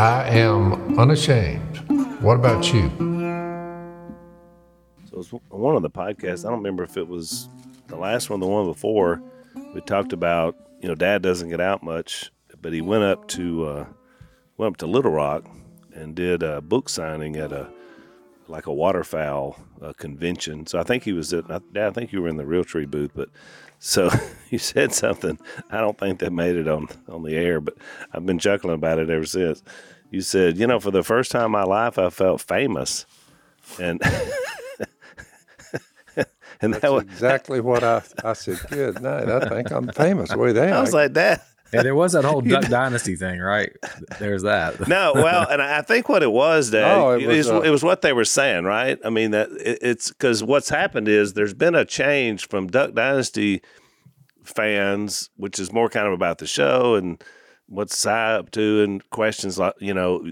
I am unashamed. What about you? So it was one of the podcasts. I don't remember if it was the last one, the one before. We talked about you know Dad doesn't get out much, but he went up to uh, went up to Little Rock and did a book signing at a like a waterfowl uh, convention. So I think he was at. Dad, I think you were in the Realtree booth, but so you said something. I don't think that made it on on the air, but I've been chuckling about it ever since. You said, you know, for the first time in my life, I felt famous, and and That's that was exactly what I I said. Good night. I think I'm famous. Way there. I was like that. Yeah, there was that whole Duck Dynasty thing, right? There's that. no, well, and I think what it was, Dad, oh, it, was, uh, it was what they were saying, right? I mean, that it, it's because what's happened is there's been a change from Duck Dynasty fans, which is more kind of about the show and what's Si up to, and questions like, you know,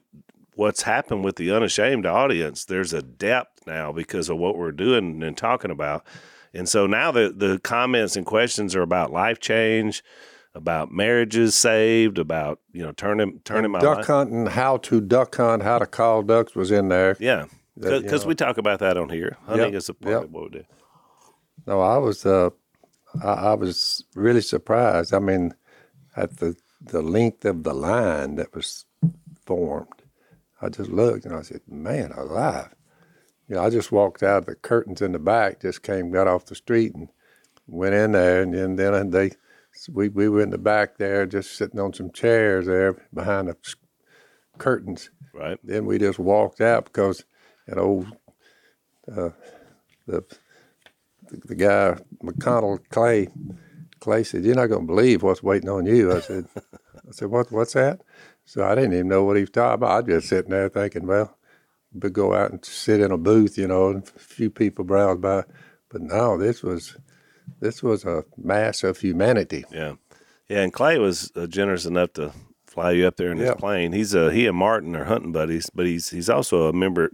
what's happened with the unashamed audience. There's a depth now because of what we're doing and talking about. And so now the, the comments and questions are about life change, about marriages saved, about you know turning turning and my duck life. hunting, how to duck hunt, how to call ducks was in there. Yeah, because we talk about that on here. Hunting yep, is a part yep. of what we do. No, I was uh, I, I, was really surprised. I mean, at the the length of the line that was formed, I just looked and I said, "Man, alive!" You know, I just walked out. The curtains in the back just came, got off the street, and went in there, and then then they we, we were in the back there, just sitting on some chairs there behind the curtains. Right. Then we just walked out because an old uh, the the guy McConnell Clay Clay said, "You're not going to believe what's waiting on you." I said, "I said what what's that?" So I didn't even know what he was talking about. I was just sitting there thinking, well, we go out and sit in a booth, you know, and a few people browse by. But no, this was this was a mass of humanity. Yeah, yeah. And Clay was uh, generous enough to fly you up there in his plane. He's a he and Martin are hunting buddies, but he's he's also a member at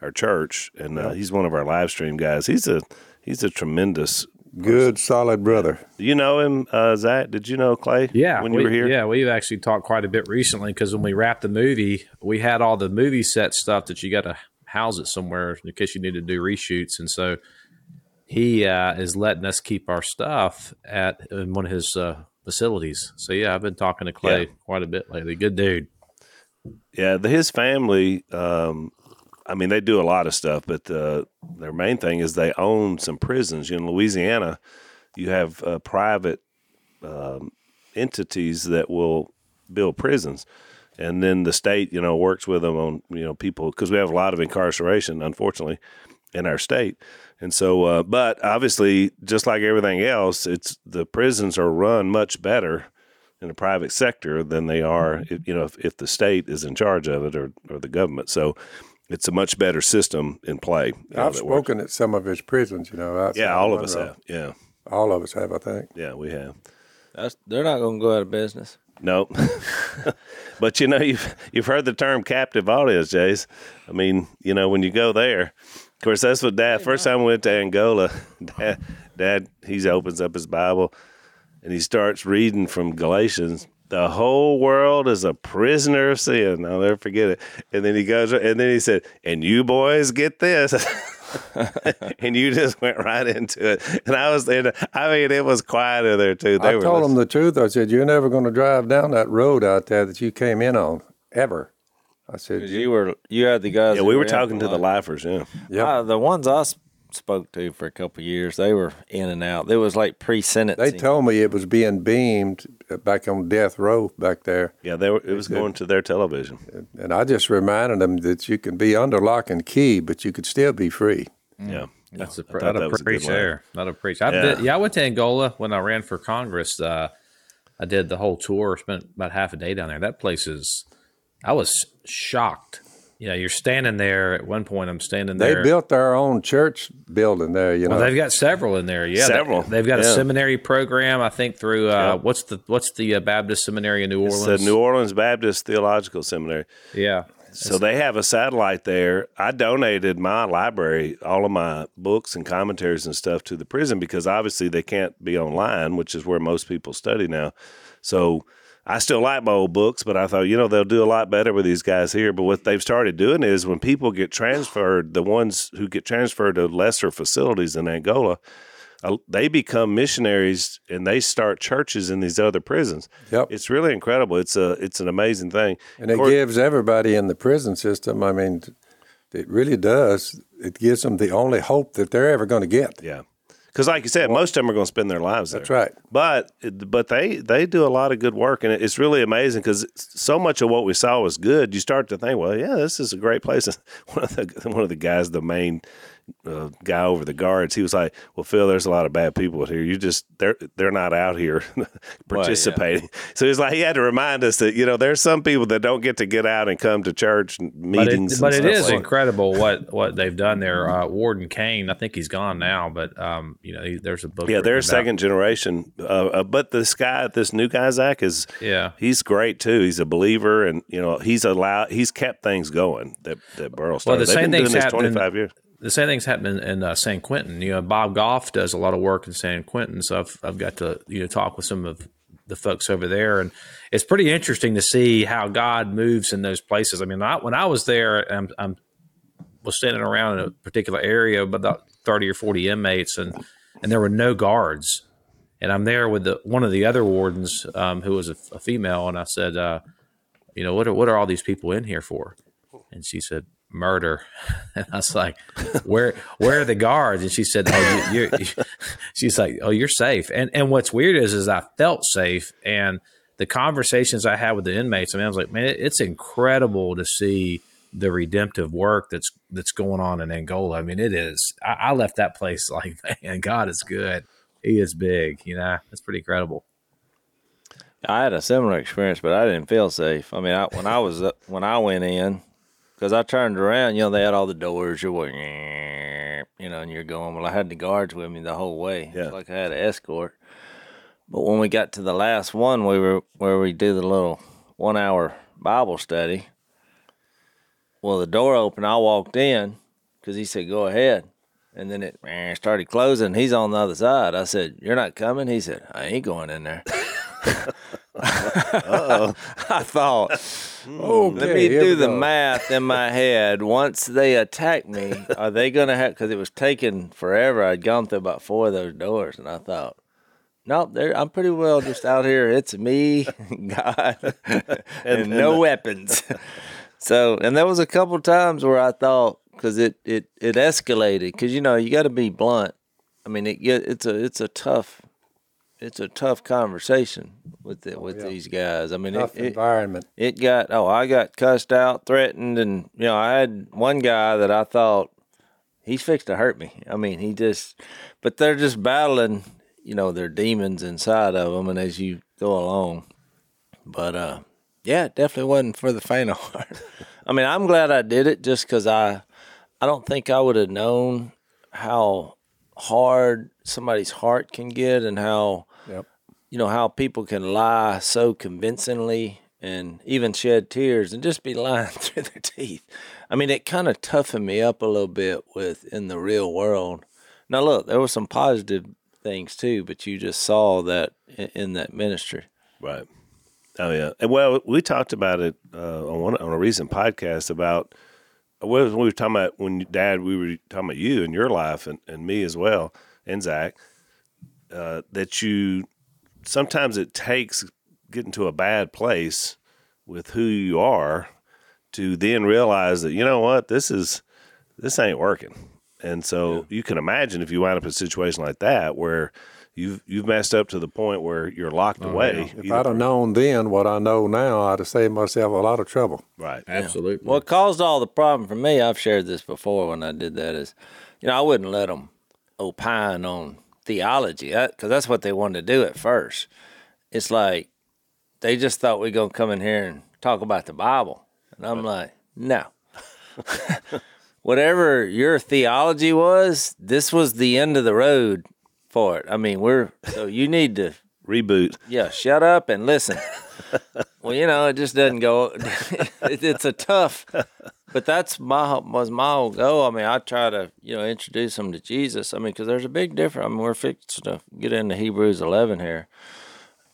our church, and uh, he's one of our live stream guys. He's a he's a tremendous. Good, person. solid brother. Do you know him, uh, Zach? Did you know Clay? Yeah, when you we, were here. Yeah, we've actually talked quite a bit recently because when we wrapped the movie, we had all the movie set stuff that you got to house it somewhere in case you need to do reshoots, and so he uh, is letting us keep our stuff at in one of his uh, facilities. So yeah, I've been talking to Clay yeah. quite a bit lately. Good dude. Yeah, the, his family. Um, I mean, they do a lot of stuff, but uh, their main thing is they own some prisons. You know, in Louisiana, you have uh, private um, entities that will build prisons, and then the state, you know, works with them on you know people because we have a lot of incarceration, unfortunately, in our state. And so, uh, but obviously, just like everything else, it's the prisons are run much better in the private sector than they are, if, you know, if, if, the state is in charge of it or, or the government. So it's a much better system in play. I've spoken at some of his prisons, you know. Yeah, all of us have. Yeah. All of us have, I think. Yeah, we have. That's, they're not going to go out of business. Nope. but you know, you've you've heard the term captive audience, Jase. I mean, you know, when you go there, of course, that's what Dad. First time we went to Angola, Dad, Dad, he opens up his Bible, and he starts reading from Galatians. The whole world is a prisoner of sin. I'll never forget it. And then he goes, and then he said, "And you boys get this." and you just went right into it. And I was there. To, I mean, it was quieter there too. They I told them the truth. I said, "You're never going to drive down that road out there that you came in on ever." I said, you were you had the guys. Yeah, we were talking to the lifers. Yeah, yeah. Uh, the ones I spoke to for a couple years, they were in and out. It was like pre-sentencing. They told me it was being beamed back on death row back there. Yeah, they were, it was going to their television. And I just reminded them that you can be under lock and key, but you could still be free. Mm. Yeah. That's a, not a preach there. Not a preach. I yeah. Did, yeah, I went to Angola when I ran for Congress. Uh, I did the whole tour, spent about half a day down there. That place is I was shocked. You know, you're standing there. At one point, I'm standing there. They built their own church building there. You know, well, they've got several in there. Yeah, several. They, have got yeah. a seminary program. I think through uh, yep. what's the what's the uh, Baptist Seminary in New Orleans? It's the New Orleans Baptist Theological Seminary. Yeah. So they have a satellite there. I donated my library, all of my books and commentaries and stuff to the prison because obviously they can't be online, which is where most people study now. So I still like my old books, but I thought, you know, they'll do a lot better with these guys here. But what they've started doing is when people get transferred, the ones who get transferred to lesser facilities in Angola, uh, they become missionaries and they start churches in these other prisons. Yep. It's really incredible. It's a it's an amazing thing. And it course- gives everybody in the prison system, I mean, it really does. It gives them the only hope that they're ever going to get. Yeah, because like you said, most of them are going to spend their lives there. That's right. But but they they do a lot of good work, and it's really amazing because so much of what we saw was good. You start to think, well, yeah, this is a great place. One of the one of the guys, the main uh, guy over the guards, he was like, "Well, Phil, there's a lot of bad people here. You just they're they're not out here participating." So he's like, he had to remind us that you know there's some people that don't get to get out and come to church and But meetings. it, but it is like- incredible what what they've done there. Uh, Warden Cain, I think he's gone now, but um, you know, he, there's a book. Yeah, they're about- second generation. Uh, uh, but this guy, this new guy, Zach, is Yeah. he's great too. He's a believer, and you know he's allowed he's kept things going that that Burl started. the They've same been doing thing's this happening- twenty five years. The same thing's happening in uh, San Quentin. You know, Bob Goff does a lot of work in San Quentin, so I've I've got to you know talk with some of the folks over there, and it's pretty interesting to see how God moves in those places. I mean, I, when I was there, I'm, I'm was standing around in a particular area with about thirty or forty inmates, and and there were no guards, and I'm there with the one of the other wardens um, who was a, a female, and I said, uh, you know, what are what are all these people in here for? And she said, murder. And I was like, where where are the guards? And she said, oh, you, you're, she's like, oh, you're safe. And and what's weird is, is I felt safe. And the conversations I had with the inmates, I mean, I was like, man, it's incredible to see the redemptive work that's that's going on in Angola. I mean, it is. I, I left that place like, man, God is good. He is big. You know, it's pretty incredible. I had a similar experience, but I didn't feel safe. I mean, I, when I was when I went in, because I turned around, you know, they had all the doors. You're going, you know, and you're going. Well, I had the guards with me the whole way. Yeah. It's like I had an escort. But when we got to the last one, we were where we do the little one hour Bible study. Well, the door opened. I walked in because he said, "Go ahead." And then it eh, started closing. He's on the other side. I said, "You're not coming." He said, "I ain't going in there." I thought, Okay, let me do the go. math in my head. Once they attack me, are they going to have? Because it was taking forever. I'd gone through about four of those doors, and I thought, nope, there. I'm pretty well just out here. It's me, God, and, no weapons. so, and there was a couple times where I thought, because it it it escalated. Because you know you got to be blunt. I mean, it it's a it's a tough. It's a tough conversation with the, with these guys. I mean, it, Tough it, environment. it got oh i got cussed out threatened and you know i had one guy that i thought he's fixed to hurt me i mean he just but they're just battling you know their demons inside of them and as you go along but uh yeah it definitely wasn't for the faint of heart i mean i'm glad i did it just because i i don't think i would have known how hard somebody's heart can get and how. You know how people can lie so convincingly and even shed tears and just be lying through their teeth. I mean, it kind of toughened me up a little bit with in the real world. Now, look, there were some positive things too, but you just saw that in, that ministry. Right. Oh yeah. And well, we talked about it uh, on one on a recent podcast about well, we were talking about when Dad, we were talking about you and your life, and, and me as well, and Zach. Uh, that you sometimes it takes getting to a bad place with who you are to then realize that you know what this is this ain't working. And so you can imagine if you wind up in a situation like that where you've you've messed up to the point where you're locked oh, away. If either- I'd have known then what I know now, I'd have saved myself a lot of trouble. right. Absolutely. What caused all the problem for me, I've shared this before when I did that, is, you know, I wouldn't let them opine on theology because that's what they wanted to do at first. It's like they just thought we are going to come in here and talk about the Bible. And I'm like, no. Whatever your theology was, this was the end of the road for it. I mean, we're, so you need to reboot yeah, shut up and listen. well, you know, it just doesn't go. it's a tough, but that's my was my whole goal. I mean, I try to you know introduce them to Jesus. I mean, because there's a big difference. I mean, we're fixing to get into Hebrews 11 here.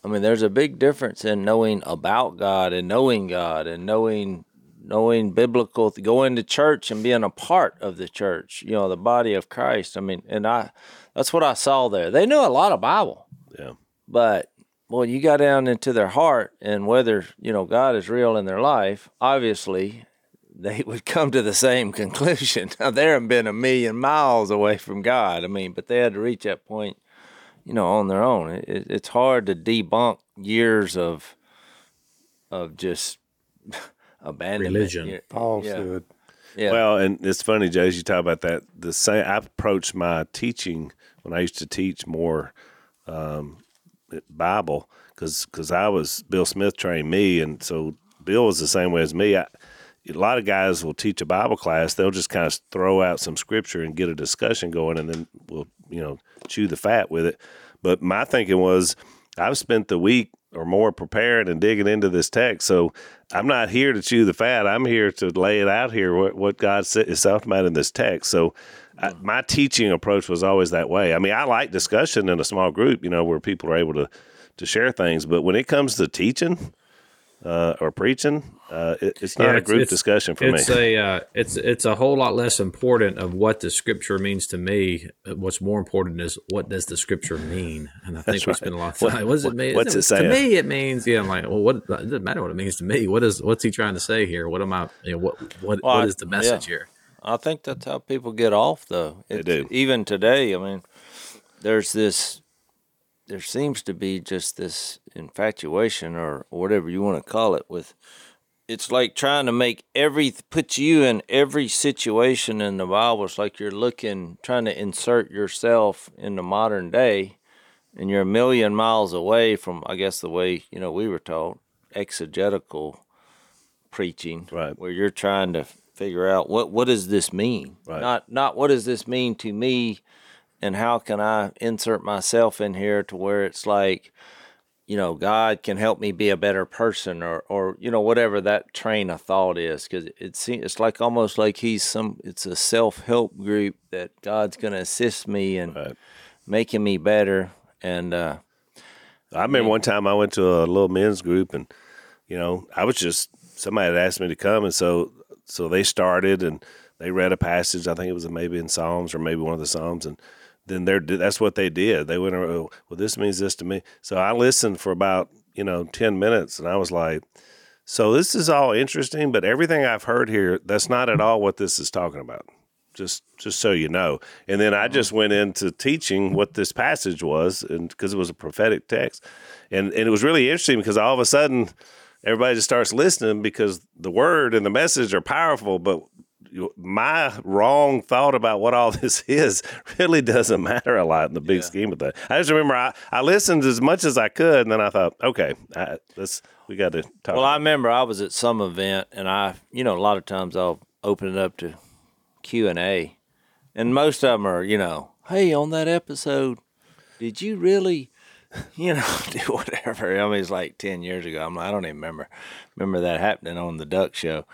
I mean, there's a big difference in knowing about God and knowing God and knowing knowing biblical, going to church and being a part of the church. You know, the body of Christ. I mean, and I that's what I saw there. They knew a lot of Bible, Yeah. but well, you got down into their heart and whether you know God is real in their life. Obviously, they would come to the same conclusion. Now, they haven't been a million miles away from God. I mean, but they had to reach that point, you know, on their own. It, it's hard to debunk years of of just abandonment. Religion. Yeah. Falsehood. Yeah. Well, and it's funny, Jay, as you talk about that. The same, I approached my teaching when I used to teach more um, Bible because I was Bill Smith trained me, and so Bill was the same way as me. I, a lot of guys will teach a Bible class; they'll just kind of throw out some scripture and get a discussion going, and then we'll you know chew the fat with it. But my thinking was, I've spent the week or more preparing and digging into this text, so I'm not here to chew the fat. I'm here to lay it out here what what God is talking about in this text. So. I, my teaching approach was always that way. I mean, I like discussion in a small group, you know, where people are able to to share things. But when it comes to teaching uh, or preaching, uh, it, it's not Yeah, a group it's- discussion for it's me. a uh, it's it's a whole lot less important of what the scripture means to me. What's more important is what does the scripture mean? And I think we spend a lot of time. What, does what- it mean? what's it saying? To me, it means yeah. I'm like, well, what it doesn't matter what it means to me. What is what's he trying to say here? What am I? You know, what what Well, what I- is the message yeah. here? I think that's how people get off, though. They do. Even today, I mean, there's this, there seems to be just this infatuation or whatever you want to call it with, it's like trying to make every, put you in every situation in the Bible. It's like you're looking, trying to insert yourself in the modern day and you're a million miles away from, I guess, the way, you know, we were taught, exegetical preaching, Right. Where you're trying to figure out what what does this mean, Right. not not what does this mean to me, and how can I insert myself in here to where it's like, you know, God can help me be a better person, or or you know whatever that train of thought is, because it seems it's like almost like he's some it's a self help group that God's going to assist me in Right. making me better, and uh, I remember one time I went to a little men's group, and you know, I was just somebody had asked me to come, and so so they started and they read a passage. I think it was maybe in Psalms or maybe one of the Psalms, and then they're that's what they did. They went, oh, well, this means this to me. So I listened for about you know ten minutes, and I was like. So this is all interesting, but everything I've heard here, that's not at all what this is talking about. Just just so you know. And then I mm-hmm. just went into teaching what this passage was, and because it was a prophetic text, and and it was really interesting because all of a sudden everybody just starts listening because the word and the message are powerful, but my wrong thought about what all this is really doesn't matter a lot in the big scheme of that. I just remember I, I listened as much as I could, and then I thought, okay, I, let's we got to talk. Well, I remember I was at some event, and I, you know, a lot of times I'll open it up to Q and A, and most of them are, you know, hey, on that episode, did you really, you know, do whatever? I mean, it's like ten years ago. I'm like, I don't even remember, remember that happening on the Duck Show,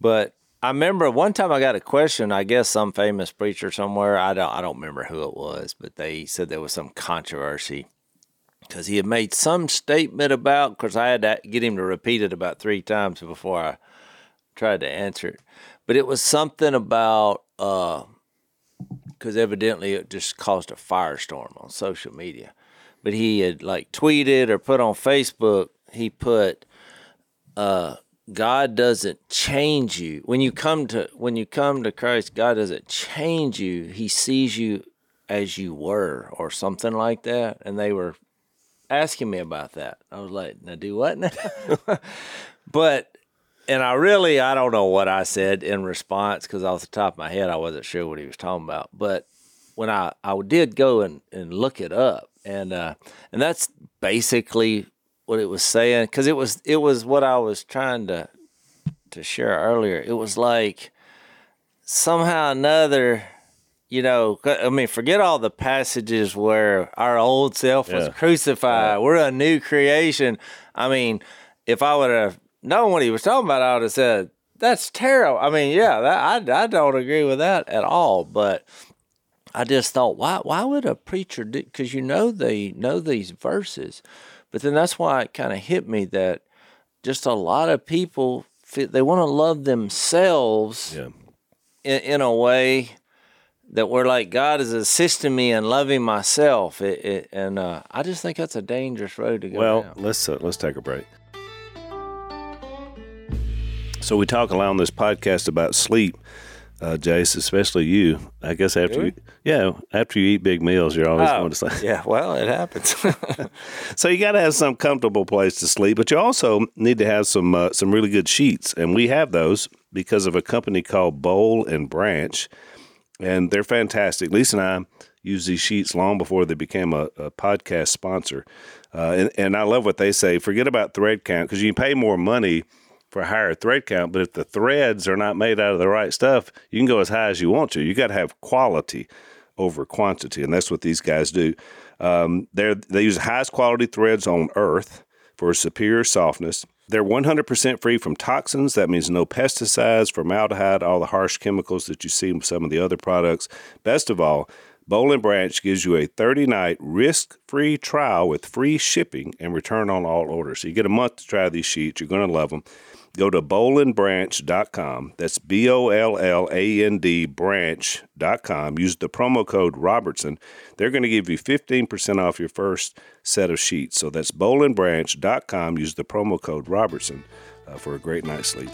but I remember one time I got a question. I guess some famous preacher somewhere. I don't, I don't remember who it was, but they said there was some controversy because he had made some statement about. Of course, I had to get him to repeat it about three times before I tried to answer it. But it was something about because evidently it just caused a firestorm on social media. But he had like tweeted or put on Facebook. He put, uh, "God doesn't change you when you come to when you come to Christ. God doesn't change you. He sees you." As you were, or something like that, and they were asking me about that. I was like, now do what now? but, and I really, I don't know what I said in response because off the top of my head, I wasn't sure what he was talking about. But when I, I did go and, and look it up and, uh, and that's basically what it was saying. Cause it was, it was what I was trying to, to share earlier. It was like somehow or another, you know, I mean, forget all the passages where our old self was Yeah. crucified. We're a new creation. I mean, if I would have known what he was talking about, I would have said, that's terrible. I mean, yeah, that, I, I don't agree with that at all. But I just thought, why, why would a preacher do, because you know they know these verses, But then that's why it kind of hit me that just a lot of people they want to love themselves Yeah. in, in a way that we're like God is assisting me in loving myself, it, it, and uh, I just think that's a dangerous road to go Well, down. let's uh, let's take a break. So we talk a lot on this podcast about sleep, uh, Jase, especially you. I guess after you, yeah, after you eat big meals, you're always Oh, going to sleep. yeah, well, it happens. So you got to have some comfortable place to sleep, but you also need to have some uh, some really good sheets, and we have those because of a company called Bolland Branch, and they're fantastic. Lisa and I used these sheets long before they became a, a podcast sponsor, uh, and, and I love what they say. Forget about thread count because you pay more money for a higher thread count, but if the threads are not made out of the right stuff, you can go as high as you want to. You got to have quality over quantity, and that's what these guys do. Um, they they use highest quality threads on earth for superior softness. They're 100% free from toxins. That means no pesticides, formaldehyde, all the harsh chemicals that you see in some of the other products. Best of all, Bolland Branch gives you a 30 night risk free trial with free shipping and return on all orders. So you get a month to try these sheets. You're going to love them. Go to bowlandbranch.com. That's B O L L A N D branch.com. Use the promo code Robertson. They're going to give you 15% off your first set of sheets. So that's bowlandbranch.com. Use the promo code Robertson uh, for a great night's sleep.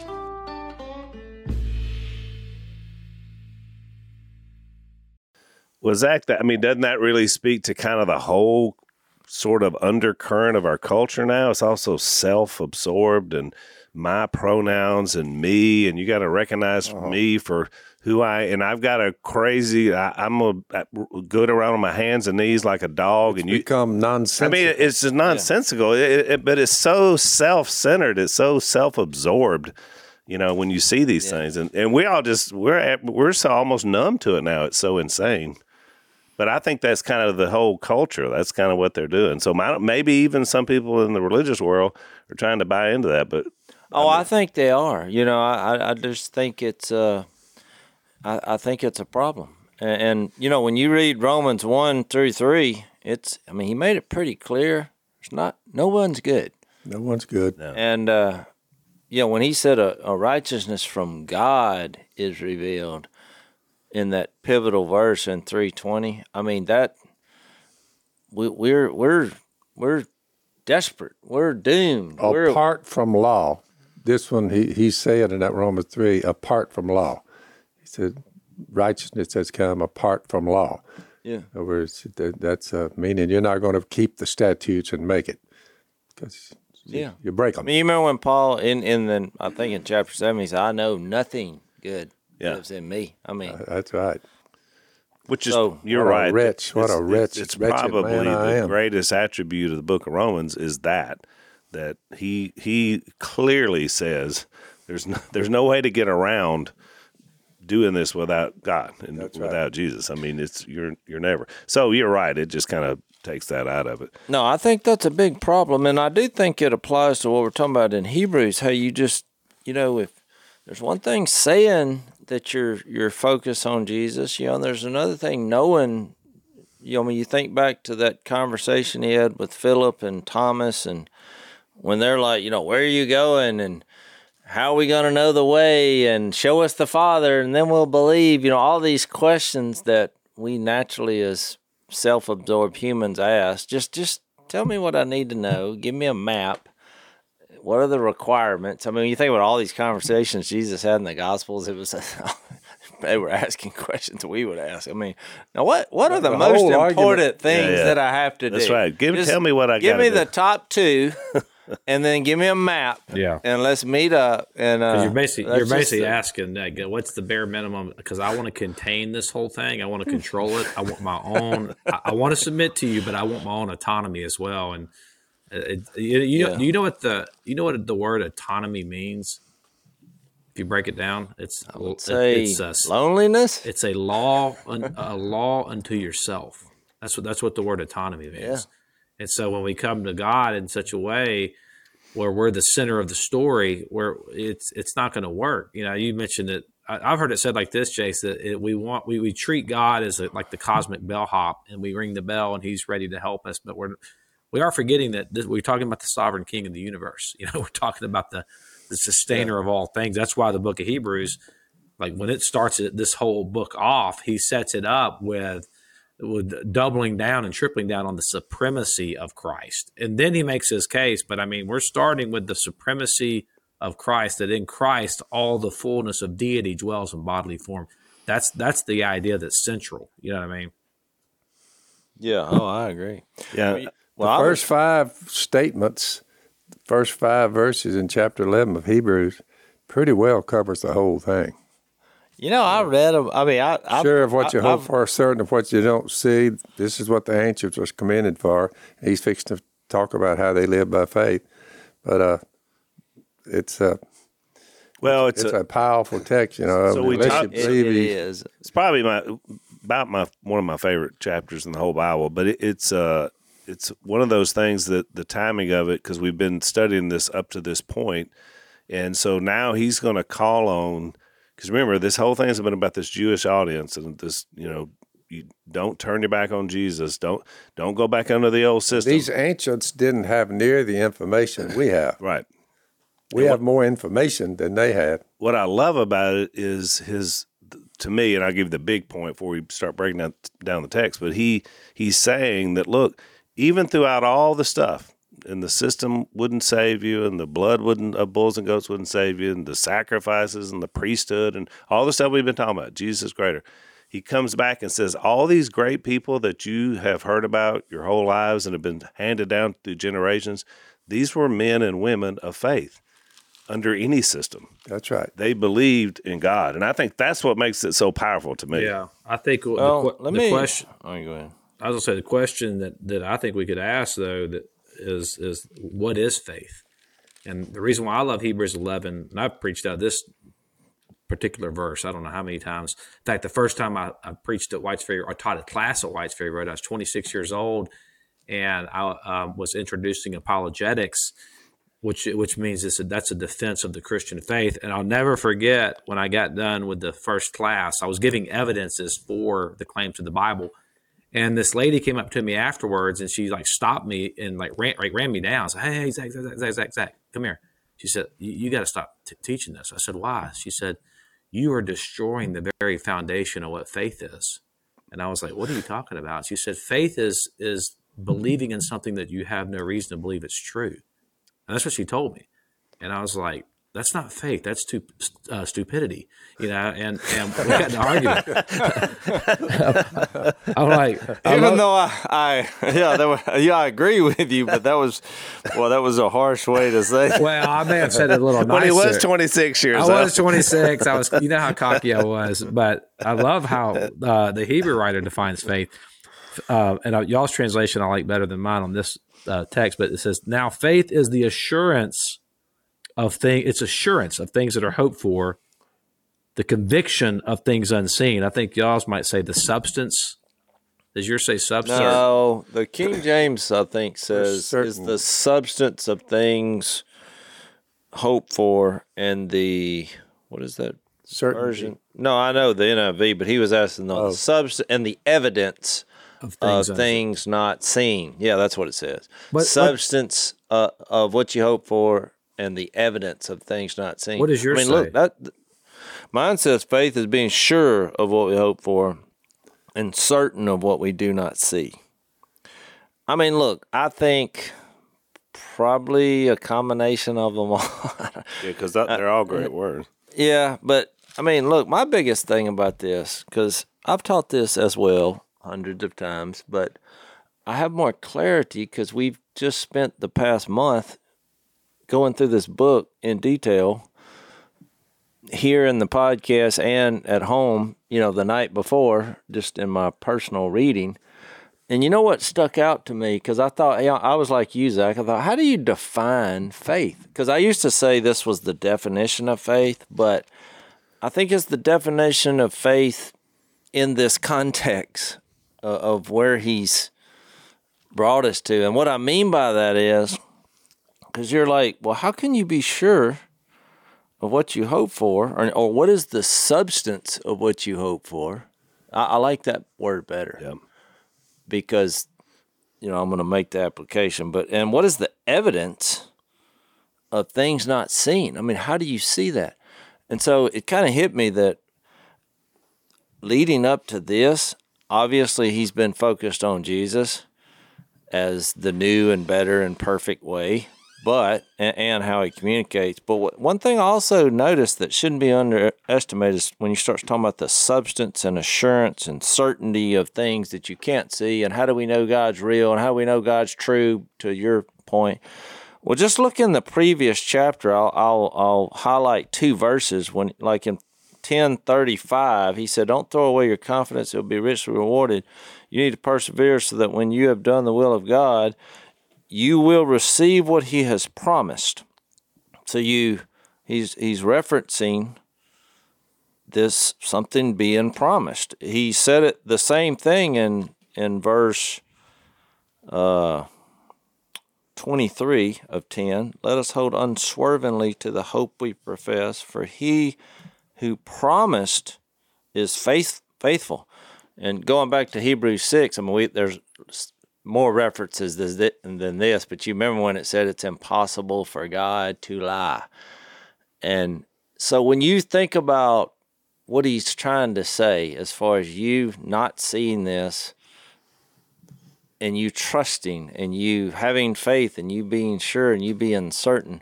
Well, Zach, that, I mean, doesn't that really speak to kind of the whole sort of undercurrent of our culture now? It's also self absorbed and my pronouns and me, and you got to recognize uh-huh. me for who I and I've got a crazy. I, I'm a, good around on my hands and knees like a dog, and you. become nonsensical. I mean, it's just nonsensical, it, it, but it's so self centered. It's so self absorbed. You know, when you see these things, and, and we all just we're at, we're so almost numb to it now. It's so insane. But I think that's kind of the whole culture. That's kind of what they're doing. So my, maybe even some people in the religious world are trying to buy into that. But Oh, I think they are. You know, I, I- I just think it's uh, I, I think it's a problem. And, and you know, when you read Romans one through three, it's I mean, he made it pretty clear. It's not no one's good. no one's good. And uh, you know, when he said a, a righteousness from God is revealed in that pivotal verse in three twenty, I mean that we, we're we're we're desperate. We're doomed. we're apart from law. This one, he, he said in that Romans 3, apart from law. He said, righteousness has come apart from law. yeah. In other words, that's uh, meaning you're not going to keep the statutes and make it because Yeah. you break I them. mean, you remember when Paul in in the I think in chapter seven he said, "I know nothing good Yeah. lives in me." I mean, uh, That's right. which is So, you're what a right. rich- what a It's- rich, It's, wretched probably man I the am. greatest attribute of the Book of Romans is that that he he clearly says there's no, there's no way to get around doing this without God and That's right. without Jesus. I mean, it's you're you're never. So you're right. It just kind of takes that out of it. no, I think that's a big problem, and I do think it applies to what we're talking about in Hebrews. How you just, you know, if there's one thing saying that you're you're focused on Jesus, you know, and there's another thing knowing. You know, when you think back to that conversation he had with Philip and Thomas, and when they're like, you know, where are you going, and how are we going to know the way? And show us the father and then we'll believe. You know all these questions that we naturally as self-absorbed humans ask. Just just tell me what i need to know. Give me a map what are the requirements i mean when you think about all these conversations jesus had in the gospels it was they were asking questions we would ask i mean now what what are the, The most whole argument- important things Yeah, yeah. that i have to That's do That's right. Give Just tell me what I give me do. the top two and then give me a map Yeah. and let's meet up and uh, you're basically you're basically the- asking like, what's the bare minimum? Because I want to contain this whole thing. I want to control it. I want my own. I, I want to submit to you, but I want my own autonomy as well. And it, you, you know, Yeah. do you know what the you know what the word autonomy means? If you break it down, it's say it's a, loneliness. it's a law a law unto yourself. That's what that's what the word autonomy means. Yeah. And so when we come to God in such a way where we're the center of the story, where it's it's not going to work. You know, you mentioned it. I, I've heard it said like this, Jase, that it, we want we, we treat God as a, like the cosmic bellhop, and we ring the bell, and He's ready to help us. But we're we are forgetting that this, we're talking about the sovereign king of the universe. You know, we're talking about the, the sustainer of all things. That's why the book of Hebrews, like when it starts this whole book off, he sets it up with with doubling down and tripling down on the supremacy of Christ. And then he makes his case. But I mean, we're starting with the supremacy of Christ, that in Christ all the fullness of deity dwells in bodily form. That's that's the idea that's central. You know what I mean? Yeah. Oh, I agree. Yeah. Well, the I first five statements, first five verses in chapter 11 of Hebrews, pretty well covers the whole thing. you know, I read them. I mean, I, I Sure of what you I, hope I've- for, certain of what you don't see. This is what the ancients was commended for. He's fixing to talk about how they live by faith. But uh, it's a Well, it's, it's a, a powerful text, you know. So we talk- you It, believe it he- it's probably my about my one of my favorite chapters in the whole Bible. But it, it's uh it's one of those things that the timing of it because we've been studying this up to this point, and so now he's going to call on because remember this whole thing has been about this Jewish audience and this you know you don't turn your back on Jesus don't don't go back under the old system These ancients didn't have near the information we have. right. We have more information than they had. what I love about it is his to me, and I'll give you the big point before we start breaking down, down the text. But he he's saying that look, even throughout all the stuff, and the system wouldn't save you, and the blood wouldn't of bulls and goats wouldn't save you, and the sacrifices and the priesthood and all the stuff we've been talking about. Jesus is greater. He comes back and says, all these great people that you have heard about your whole lives and have been handed down through generations, these were men and women of faith under any system That's right. they believed in God, and I think that's what makes it so powerful to me. Yeah, I think the, Well, let the me. question. Oh, go ahead. I was gonna say the question that that I think we could ask though that is is what is faith, and the reason why I love Hebrews eleven, and I've preached out this particular verse. I don't know how many times. In fact, the first time I, I preached at White's Ferry, or taught a class at White's Ferry Road, I was 26 years old, and I um, was introducing apologetics, which which means it's a, that's a defense of the Christian faith. And I'll never forget when I got done with the first class, I was giving evidences for the claims of the Bible. And this lady came up to me afterwards, and she like stopped me and like ran, like ran me down. Said, "Hey, Zach, Zach, Zach, Zach, Zach, come here." She said, "You, you got to stop t- teaching this." I said, "Why?" She said, "You are destroying the very foundation of what faith is." And I was like, "What are you talking about?" She said, "Faith is is believing in something that you have no reason to believe it's true." And that's what she told me. And I was like, "That's not faith. That's stu- uh, stupidity." You know. And and we got an argument. I'm like, I Even love- though I, I yeah, that was, yeah, I agree with you, but that was, well, that was a harsh way to say. it. Well, I may have said it a little nicer. When he was 26 years I old. was 26. I was, you know how cocky I was, but I love how uh, the Hebrew writer defines faith. Uh, and uh, y'all's translation I like better than mine on this uh, text, but it says, "Now faith is the assurance of thing. It's assurance of things that are hoped for, the conviction of things unseen." I think y'all might say the substance. Does yours say substance? No, the King James, I think, says is the substance of things hoped for, and the what is that version? No, I know the NIV, but he was asking the Oh. substance and the evidence Of of unseen. things not seen. Yeah, that's what it says. But substance uh, of what you hope for, and the evidence of things not seen. What does yours I mean, say? look, that mine says faith is being sure of what we hope for, and certain of what we do not see. I mean, look, I think probably a combination of them all. Yeah, because they're all great words. Yeah, but I mean, look, my biggest thing about this, because I've taught this as well hundreds of times, but I have more clarity because we've just spent the past month going through this book in detail here in the podcast and at home, you know, the night before, just in my personal reading. And you know what stuck out to me? Because I thought, you know, I was like you, Zach. I thought, how do you define faith? Because I used to say this was the definition of faith, but I think it's the definition of faith in this context of where he's brought us to. And what I mean by that is, because you're like, well, how can you be sure of what you hope for? Or, or what is the substance of what you hope for? I, I like that word better Yeah. because you know, I'm going to make the application. But and what is the evidence of things not seen? I mean, how do you see that? And so it kind of hit me that leading up to this, obviously he's been focused on Jesus as the new and better and perfect way, but and, and how he communicates. But what, one thing I also noticed that shouldn't be underestimated is when you start talking about the substance and assurance and certainty of things that you can't see, and how do we know God's real and how do we know God's true. To your point, well, just look in the previous chapter. I'll I'll, I'll highlight two verses when, like in ten thirty five, he said, "Don't throw away your confidence; it'll be richly rewarded." You need to persevere so that when you have done the will of God, you will receive what He has promised. So you, he's he's referencing this something being promised. He said it the same thing in in verse uh, 23 of 10. Let us hold unswervingly to the hope we profess, for he who promised is faith, faithful. And going back to Hebrews 6, I mean, we, there's more references than this, but you remember when it said it's impossible for God to lie. And so when you think about what he's trying to say, as far as you not seeing this and you trusting and you having faith and you being sure and you being certain,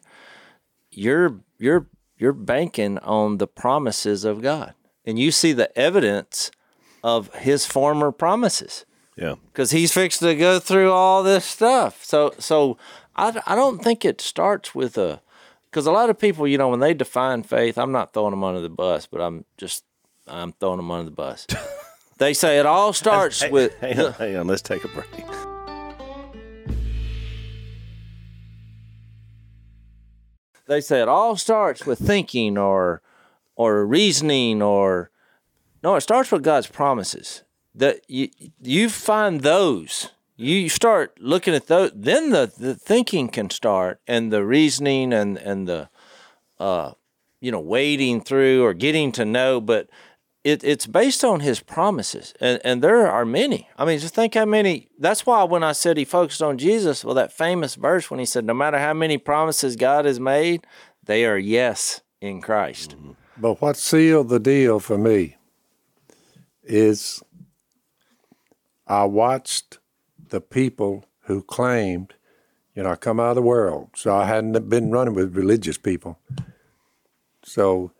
you're you're you're banking on the promises of God. And you see the evidence of his former promises. Yeah. Because he's fixed to go through all this stuff. So, so I, I don't think it starts with a, because a lot of people, you know, when they define faith, I'm not throwing them under the bus, but I'm just, I'm throwing them under the bus. they say it all starts Hey, with, hang on, hang on, let's take a break. they say it all starts with thinking or, or reasoning or, no, it starts with God's promises. That you you find those, you start looking at those, then the, the thinking can start and the reasoning and and the uh, you know wading through or getting to know. But it, it's based on His promises, and and there are many. I mean, just think how many. That's why when I said He focused on Jesus, well, that famous verse when He said, "No matter how many promises God has made, they are yes in Christ." But what sealed the deal for me is I watched the people who claimed, you know, I come out of the world, so I hadn't been running with religious people. So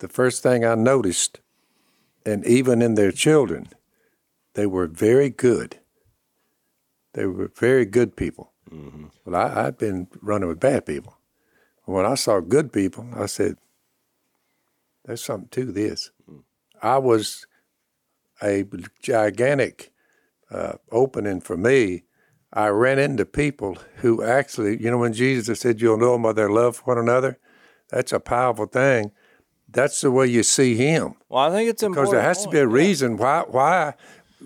the first thing I noticed, and even in their children, they were very good. They were very good people. Mm-hmm. Well, I, I'd been running with bad people. When I saw good people, I said, there's something to this. Hmm. I was a gigantic uh, opening for me. I ran into people who actually, you know, when Jesus said, You'll know them by their love for one another, that's a powerful thing. That's the way you see Him. Well, I think it's important Because there has to be a point, yeah. reason why, why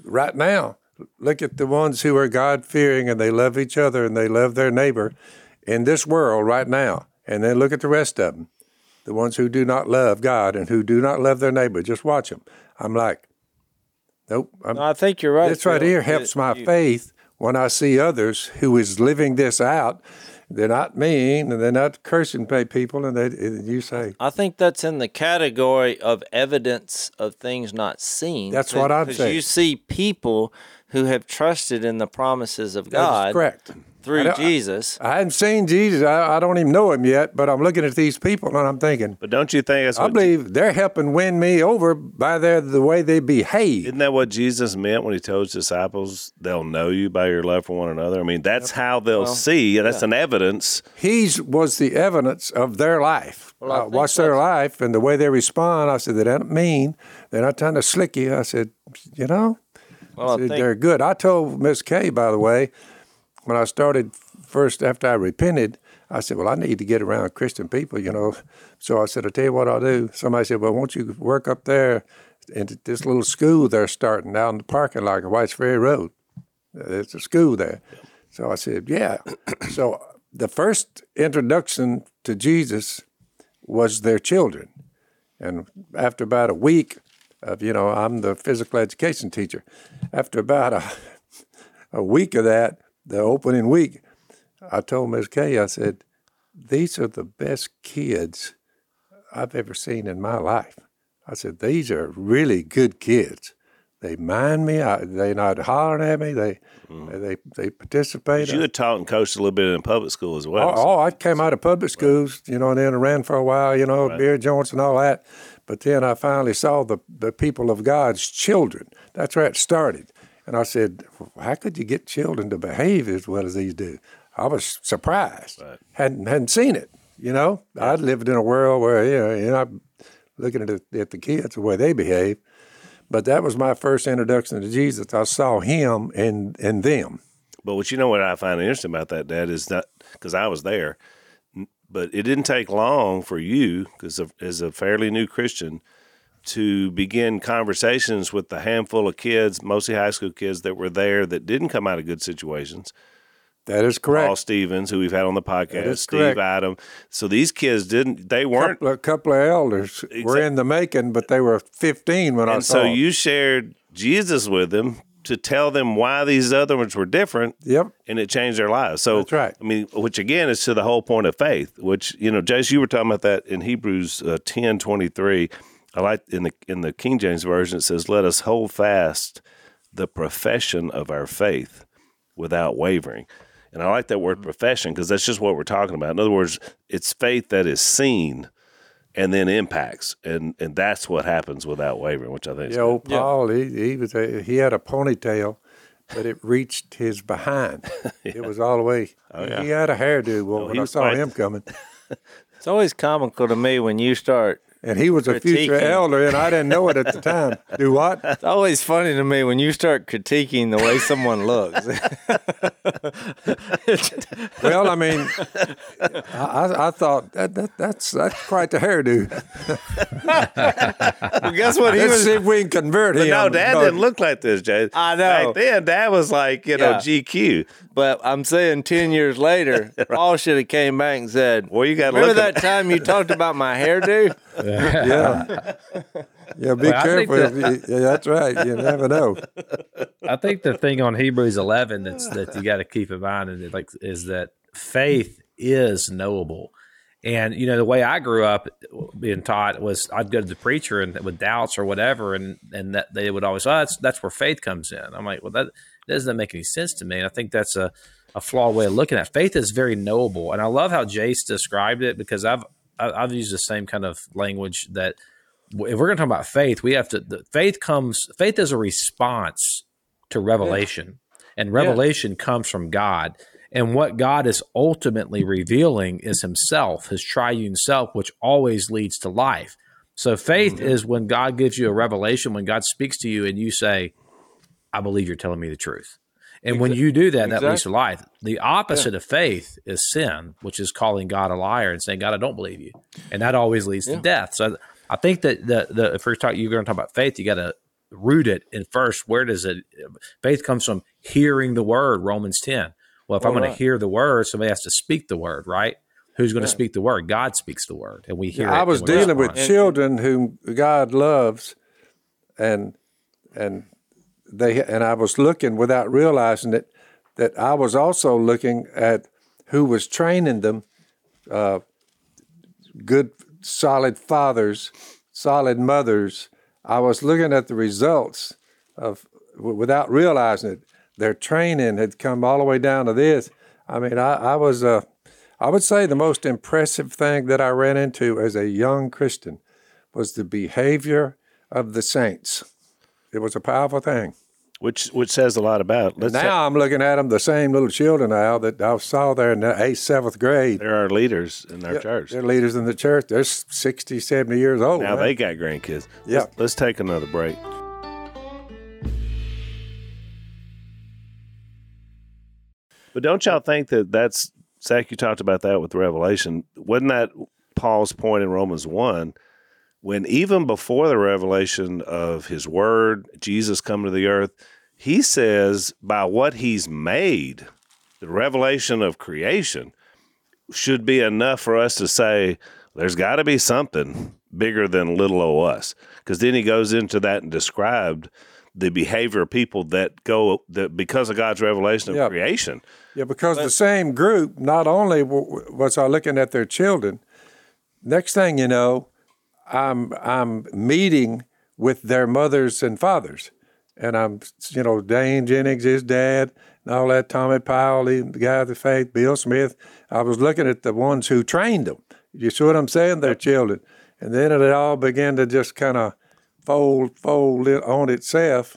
right now, look at the ones who are God fearing and they love each other and they love their neighbor in this world right now. And then look at the rest of them, the ones who do not love God and who do not love their neighbor. Just watch them. I'm like, nope. No, I think you're right. this right here helps It- my you- faith when I see others who is living this out. They're not mean and they're not cursing pe- people. And they, and you say, I think that's in the category of evidence of things not seen. That's what I'm saying. You see people who have trusted in the promises of God correct. Through I Jesus. I hadn't seen Jesus. I, I don't even know him yet, but I'm looking at these people and I'm thinking, But don't you think that's I what believe they're helping win me over by their the way they behave. Isn't that what Jesus meant when he told his disciples, they'll know you by your love for one another? I mean, that's how they'll see, and that's an evidence. He's was the evidence of their life. Well, I I think watched their life and the way they respond. I said, they don't mean. They're not trying to slick you. I said, you know, Well, I said, think they're good. I told Miss Kay, by the way, when I started first after I repented, I said, well, I need to get around Christian people, you know. So I said, I'll tell you what I'll do. Somebody said, well, won't you work up there in this little school they're starting out in the parking lot of Whites Ferry Road? There's a school there. So I said, yeah. so the first introduction to Jesus was their children. And after about a week of, you know, I'm the physical education teacher. After about a, a week of that, the opening week, I told Miss Kay, I said, these are the best kids I've ever seen in my life. I said, these are really good kids. They mind me. I, they're not hollering at me. They mm-hmm. they they participate. You had taught and coached a little bit in public school as well. Oh, oh, I came out of public schools, you know, and then I ran for a while, you know, beer joints and all that. But then I finally saw the, the people of God's children. That's where it started. And I said, how could you get children to behave as well as these do? I was surprised. Right. Hadn't hadn't seen it. You know, I'd lived in a world where you know, you know, I'm looking at the, at the kids the way they behave. But that was my first introduction to Jesus. I saw him and and them. But what you know what I find interesting about that, Dad, is that because I was there, but it didn't take long for you, because as a fairly new Christian, to begin conversations with the handful of kids, mostly high school kids that were there that didn't come out of good situations. That is correct. Paul Stevens, who we've had on the podcast, Steve correct. Adam. So these kids didn't, they weren't. couple, a couple of elders were in the making, but they were 15 when I And saw so them. you shared Jesus with them to tell them why these other ones were different Yep. and it changed their lives. So That's right. I mean, which again is to the whole point of faith. Which you know, Jase, you were talking about that in Hebrews uh, ten twenty three. I like in the in the King James version it says, "Let us hold fast the profession of our faith without wavering." And I like that word mm-hmm. profession because that's just what we're talking about. In other words, it's faith that is seen and then impacts, and and that's what happens without wavering, which I think is Yeah, old Paul, he, he was a, he had a ponytail, but it reached his behind. It was all the way. Oh, yeah. He had a hairdo well, he when I saw quite- him coming. It's always comical to me when you start. And he was a future elder, and I didn't know it at the time. Do what? It's always funny to me when you start critiquing the way someone looks. Well, I mean, I, I, I thought that, that that's that's quite the hairdo. well, guess what? He Let's was. see if we can convert But him. no, Dad No, didn't look like this, Jay. I know. Back then, Dad was like, you know, Yeah. GQ. But I'm saying ten years later, Paul should have came back and said, Well, you got to "Remember look at that time you talked about my hairdo?" Yeah, yeah. Be Well, careful. you, yeah, that's right. You never know. I think the thing on Hebrews 11 that's that you got to keep in mind is like is that faith is knowable. And you know the way I grew up being taught was I'd go to the preacher and with doubts or whatever, and and that they would always, oh, that's that's where faith comes in. I'm like, well, that doesn't make any sense to me. And I think that's a a flawed way of looking at it. faith. Is very knowable, and I love how Jase described it because I've I- I've used the same kind of language that if we're going to talk about faith, we have to. The faith comes. Faith is a response to revelation, and revelation comes from God. And what God is ultimately revealing is Himself, His triune self, which always leads to life. So faith mm-hmm. is when God gives you a revelation, when God speaks to you, and you say, "I believe you're telling me the truth." And when you do that, that leads to life. The opposite of faith is sin, which is calling God a liar and saying, "God, I don't believe you," and that always leads to death. So I think that the the if we're talking, you're going to talk about faith, you got to root it in first. Where does it? Faith comes from hearing the word. Romans ten. Well, if I'm going to hear the word, somebody has to speak the word, right? Who's going to speak the word? God speaks the word, and we hear. It. I was dealing with children whom God loves, and and they and I was looking without realizing it that I was also looking at who was training them, uh, good solid fathers, solid mothers. I was looking at the results of without realizing it. Their training had come all the way down to this. I mean, I, I was uh, I would say the most impressive thing that I ran into as a young Christian was the behavior of the saints. It was a powerful thing. which which says a lot about. Let's now I'm looking at them, the same little children now that I saw there in the eighth, seventh grade. there are our leaders in our church. They're leaders in the church. They're 60, 70 years old. Now man. they got grandkids. Yeah. Let's, let's take another break. But don't y'all think that that's Zach? You talked about that with Revelation. Wasn't that Paul's point in Romans one? When even before the revelation of His Word, Jesus coming to the earth, He says by what He's made, the revelation of creation should be enough for us to say there's got to be something bigger than little o us. Because then he goes into that and described the behavior of people that go that because of God's revelation of Yeah. creation. Yeah, because the same group not only was I looking at their children, next thing you know, I'm I'm meeting with their mothers and fathers, and I'm you know Dane Jennings, his dad, and all that Tommy Powell, the the guy of the faith, Bill Smith. I was looking at the ones who trained them. You see what I'm saying? Their children, and then it all began to just kind of fold fold it on itself.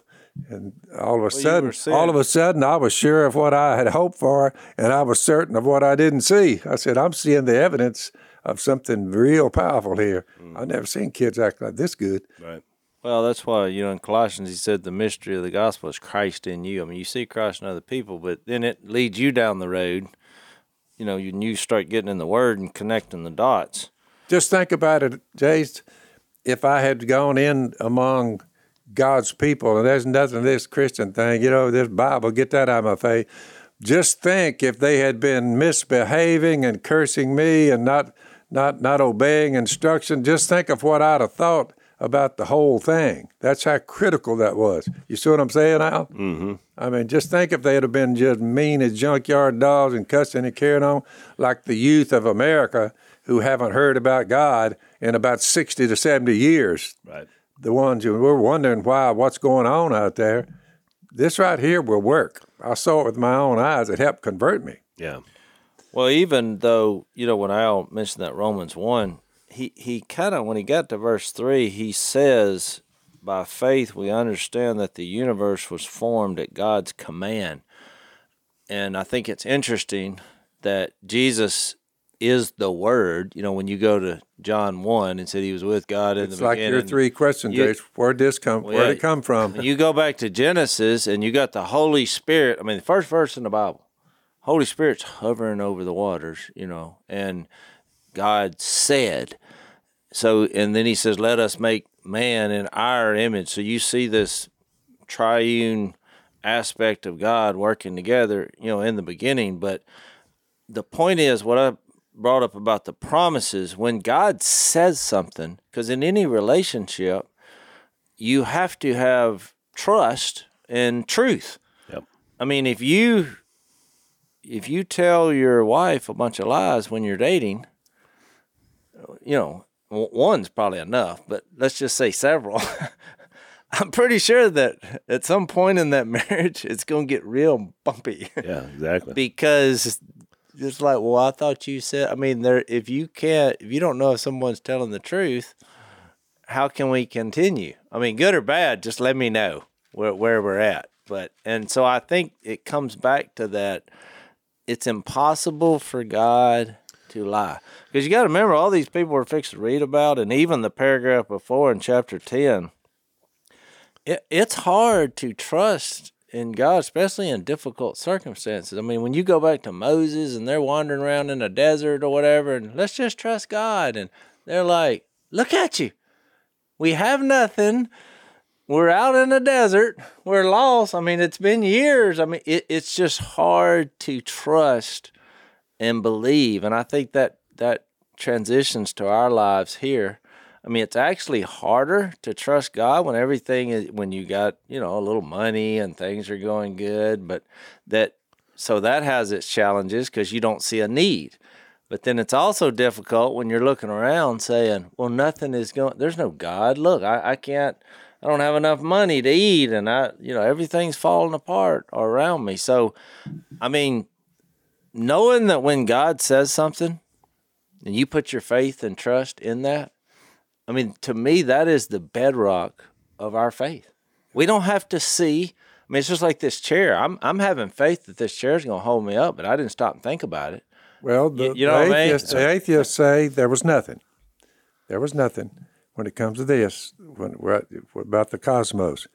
And all of a sudden, all of a sudden, I was sure of what I had hoped for, and I was certain of what I didn't see. I said, "I'm seeing the evidence of something real powerful here. Mm. I've never seen kids act like this good." Right. Well, that's why, you know, in Colossians, he said the mystery of the gospel is Christ in you. I mean, you see Christ in other people, but then it leads you down the road. You know, you, you start getting in the Word and connecting the dots. Just think about it, Jase. If I had gone in among God's people, and there's nothing this Christian thing, you know, this Bible, get that out of my face. Just think if they had been misbehaving and cursing me and not not not obeying instruction. Just think of what I'd have thought about the whole thing. That's how critical that was. You see what I'm saying, Al? Mm-hmm. I mean, just think if they'd have been just mean as junkyard dogs and cussing and carrying on like the youth of America who haven't heard about God in about 60 to 70 years. Right. The ones who were wondering why, what's going on out there. This right here will work. I saw it with my own eyes. It helped convert me. Yeah. Well, even though, you know, when Al mentioned that Romans 1, he, he kind of, when he got to verse 3, he says, By faith we understand that the universe was formed at God's command. And I think it's interesting that Jesus is the Word. You know, when you go to John 1 and said he was with God in It's the like beginning. your three questions, You- Where'd this come? Well, Where'd yeah, it come from? You go back to Genesis and you got the Holy Spirit, I mean, the first verse in the Bible, Holy Spirit's hovering over the waters, you know, and God said. So, and then he says, let us make man in our image. So you see this triune aspect of God working together, you know, in the beginning. But the point is, what I brought up about the promises, when God says something, because in any relationship, you have to have trust and truth. Yep. I mean, if you if you tell your wife a bunch of lies when you're dating, you know, one's probably enough, but let's just say several. I'm pretty sure that at some point in that marriage, it's going to get real bumpy Yeah. Exactly. because it's like, well, I thought you said. I mean, there. If you can't, if you don't know if someone's telling the truth, how can we continue? I mean, good or bad, just let me know where where we're at. But and so I think it comes back to that. It's impossible for God to lie because you got to remember all these people we're fixed to read about, and even the paragraph before in chapter ten. It, it's hard to trust in God, especially in difficult circumstances. I mean, when you go back to Moses and they're wandering around in a desert or whatever, and let's just trust God, and they're like, "Look at you, we have nothing." We're out in the desert. We're lost. I mean, it's been years. I mean, it, it's just hard to trust and believe. And I think that that transitions to our lives here. I mean, it's actually harder to trust God when everything is when you got you know a little money and things are going good. But that so that has its challenges because you don't see a need. But then it's also difficult when you're looking around saying, "Well, nothing is going. There's no God. Look, I, I can't. I don't have enough money to eat, and I, you know, everything's falling apart around me." So, I mean, knowing that when God says something, and you put your faith and trust in that, I mean, to me, that is the bedrock of our faith. We don't have to see. I mean, it's just like this chair. I'm I'm having faith that this chair is going to hold me up, but I didn't stop and think about it. Well, the, you know the what I mean? the atheists say there was nothing. There was nothing when it comes to this, when we're at, about the cosmos.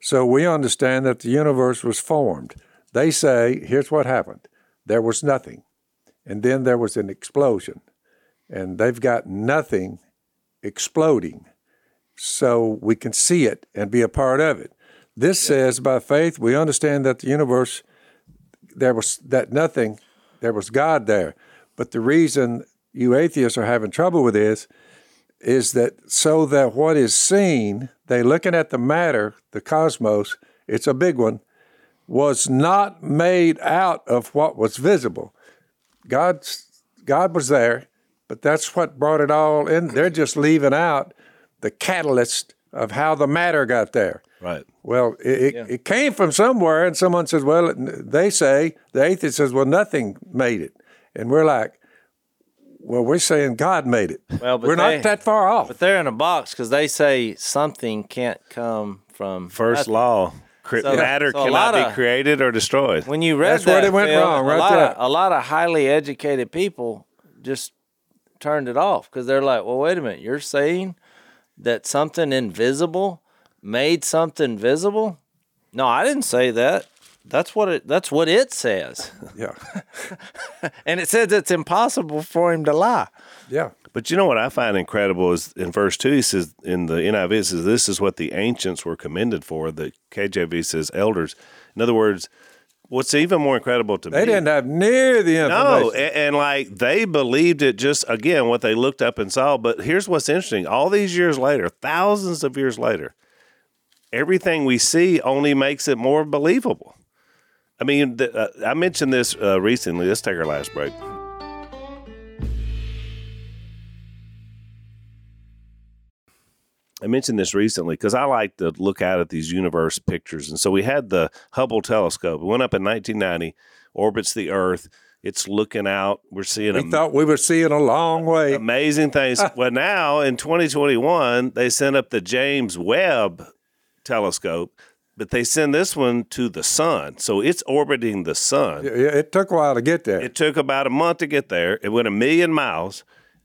So we understand that the universe was formed. They say, here's what happened there was nothing. And then there was an explosion. And they've got nothing exploding. So we can see it and be a part of it. This says, by faith, we understand that the universe, there was that nothing there was God there. But the reason you atheists are having trouble with this is that so that what is seen, they looking at the matter, the cosmos, it's a big one, was not made out of what was visible. God's God was there, but that's what brought it all in. They're just leaving out the catalyst of how the matter got there. Right. Well, it, it, it came from somewhere, and someone says, well, they say, the atheist says, well, nothing made it. And we're like, well, we're saying God made it. Well, but we're they- not that far off. But they're in a box because they say something can't come from First nothing. law. Cre- So- matter so cannot lot be created or destroyed. When you read That's where that, they went Phil, wrong, right a lot there. Of, a lot of highly educated people just turned it off because they're like, "Well, wait a minute, you're saying that something invisible made something visible?" No, I didn't say that. That's what it. That's what it says, yeah, and it says it's impossible for him to lie. yeah. But you know what I find incredible is in verse two, he says in the NIV it says this is what the ancients were commended for. The KJV says elders. In other words, what's even more incredible to They me, they didn't have near the information. no, and, and like they believed it just again what they looked up and saw. But here's what's interesting: all these years later, thousands of years later, everything we see only makes it more believable. I mean, the, uh, I mentioned this uh, recently. Let's take our last break. I mentioned this recently because I like to look out at these universe pictures. And so we had the Hubble telescope. It went up in 1990, orbits the Earth. It's looking out. We're seeing we a thought we were seeing a long way. amazing things. well, now in 2021, they sent up the James Webb telescope, but they send this one to the sun. So it's orbiting the sun. Yeah, It took a while to get there. It took about a month to get there. It went a million miles,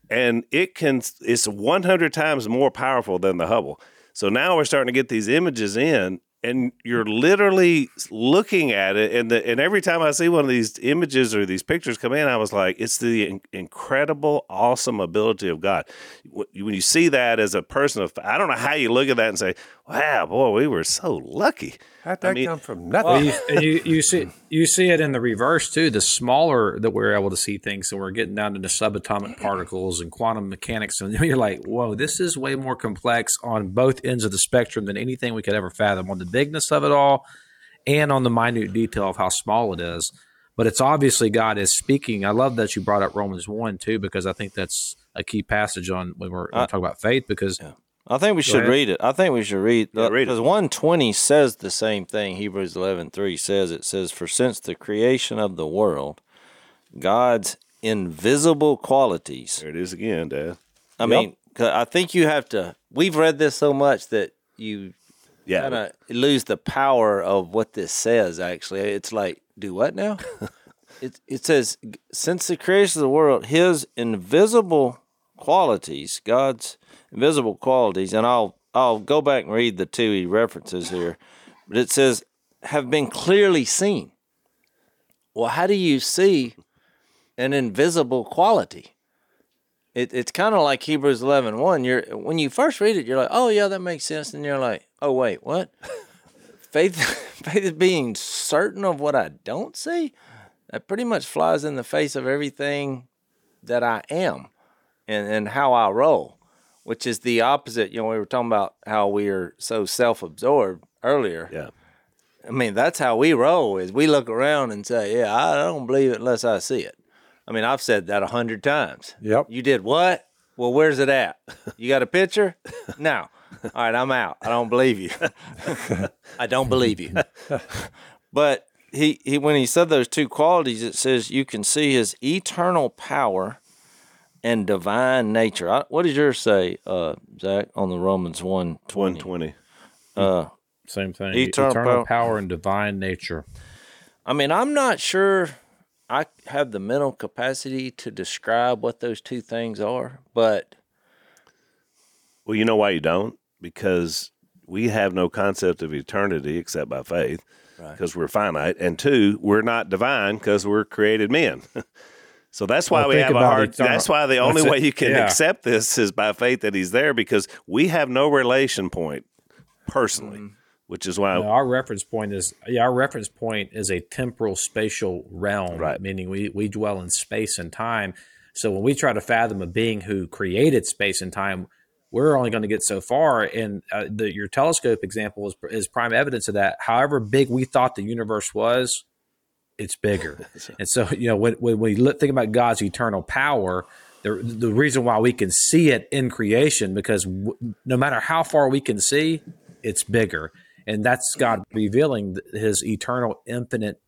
and it can. It's 100 times more powerful than the Hubble. So now we're starting to get these images in, and you're literally looking at it. And the, and every time I see one of these images or these pictures come in, I was like, it's the in- incredible, awesome ability of God. When you see that as a person of, I don't know how you look at that and say, wow, boy, we were so lucky. How'd that mean- come from nothing? Well, you, and you, you see you see it in the reverse too. The smaller that we're able to see things, and we're getting down into subatomic particles and quantum mechanics, and you're like, "Whoa, this is way more complex on both ends of the spectrum than anything we could ever fathom." On the bigness of it all, and on the minute detail of how small it is. But it's obviously God is speaking. I love that you brought up Romans one too, because I think that's a key passage on when we're, when we're uh, talking about faith. Because I think we should ahead. read it. I think we should read Yeah, read it. because one twenty says the same thing. Hebrews eleven three says it says, "For since the creation of the world, God's invisible qualities." There it is again, Dad. I mean, I think you have to. We've read this so much that you Yeah. kind of lose the power of what this says. Actually, it's like, do what now? it it says, since the creation of the world, His invisible qualities, God's invisible qualities, and I'll I'll go back and read the two he references here, but it says have been clearly seen. Well, how do you see an invisible quality? It, it's kind of like Hebrews 11 1. You're, when you first read it, you're like, oh, yeah, that makes sense. And you're like, oh, wait, what? faith, faith is being certain of what I don't see. That pretty much flies in the face of everything that I am and, and how I roll, which is the opposite. You know, we were talking about how we are so self absorbed earlier. Yeah. I mean, that's how we roll. Is we look around and say, "Yeah, I don't believe it unless I see it." I mean, I've said that a hundred times. Yep. You did what? Well, where's it at? You got a picture? No. All right, I'm out. I don't believe you. I don't believe you. But he, he when he said those two qualities, it says you can see his eternal power and divine nature. I, what does yours say, uh, Zach, on the Romans one twenty? 120. Uh, same thing, Eternal eternal, power. power and divine nature. I mean, I'm not sure I have the mental capacity to describe what those two things are, but Well, you know why you don't? Because we have no concept of eternity except by faith, because we're finite, and two, we're not divine because we're created men. so that's why Well, we have a hard. That's why the only it. way you can Yeah. accept this is by faith that He's there, because we have no relation point personally, Mm-hmm. which is why. No, our reference point is yeah, our reference point is a temporal spatial realm, Right. meaning we, we dwell in space and time. So when we try to fathom a being who created space and time, we're only going to get so far. And uh, the, your telescope example is, is prime evidence of that. However big we thought the universe was, it's bigger. and so, you know, when, when we think about God's eternal power, the, the reason why we can see it in creation, because w- no matter how far we can see, it's bigger. And that's God revealing his eternal, infinite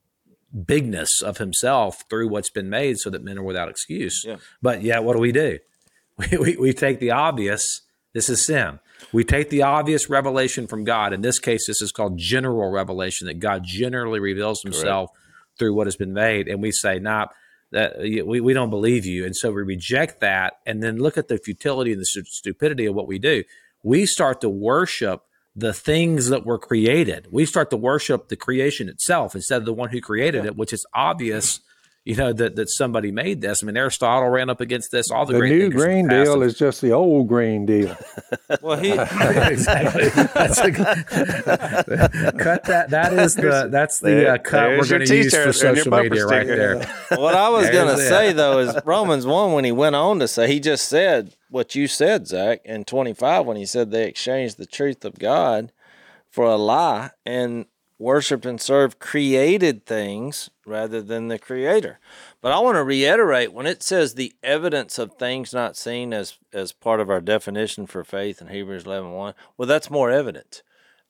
bigness of himself through what's been made so that men are without excuse. Yeah. But yeah, what do we do? We, we, we take the obvious. This is sin. We take the obvious revelation from God. In this case, this is called general revelation that God generally reveals himself through what has been made. And we say, nah, that we, we don't believe you. And so we reject that and then look at the futility and the stu- stupidity of what we do. We start to worship the things that were created. We start to worship the creation itself instead of the one who created it, which is obvious, you know, that, that somebody made this. I mean, Aristotle ran up against this. All the, The great new green the deal is just the old green deal. Well, he exactly. That's a, cut that. That is the that's the There- uh, cut we're your going to use t-shirt for social bumper media right there. what I was gonna say though is Romans one when he went on to say he just said what you said, Zach, in twenty five when he said they exchanged the truth of God for a lie and worshiped and served created things rather than the creator. But I want to reiterate when it says the evidence of things not seen as as part of our definition for faith in Hebrews 11 1, well, that's more evidence.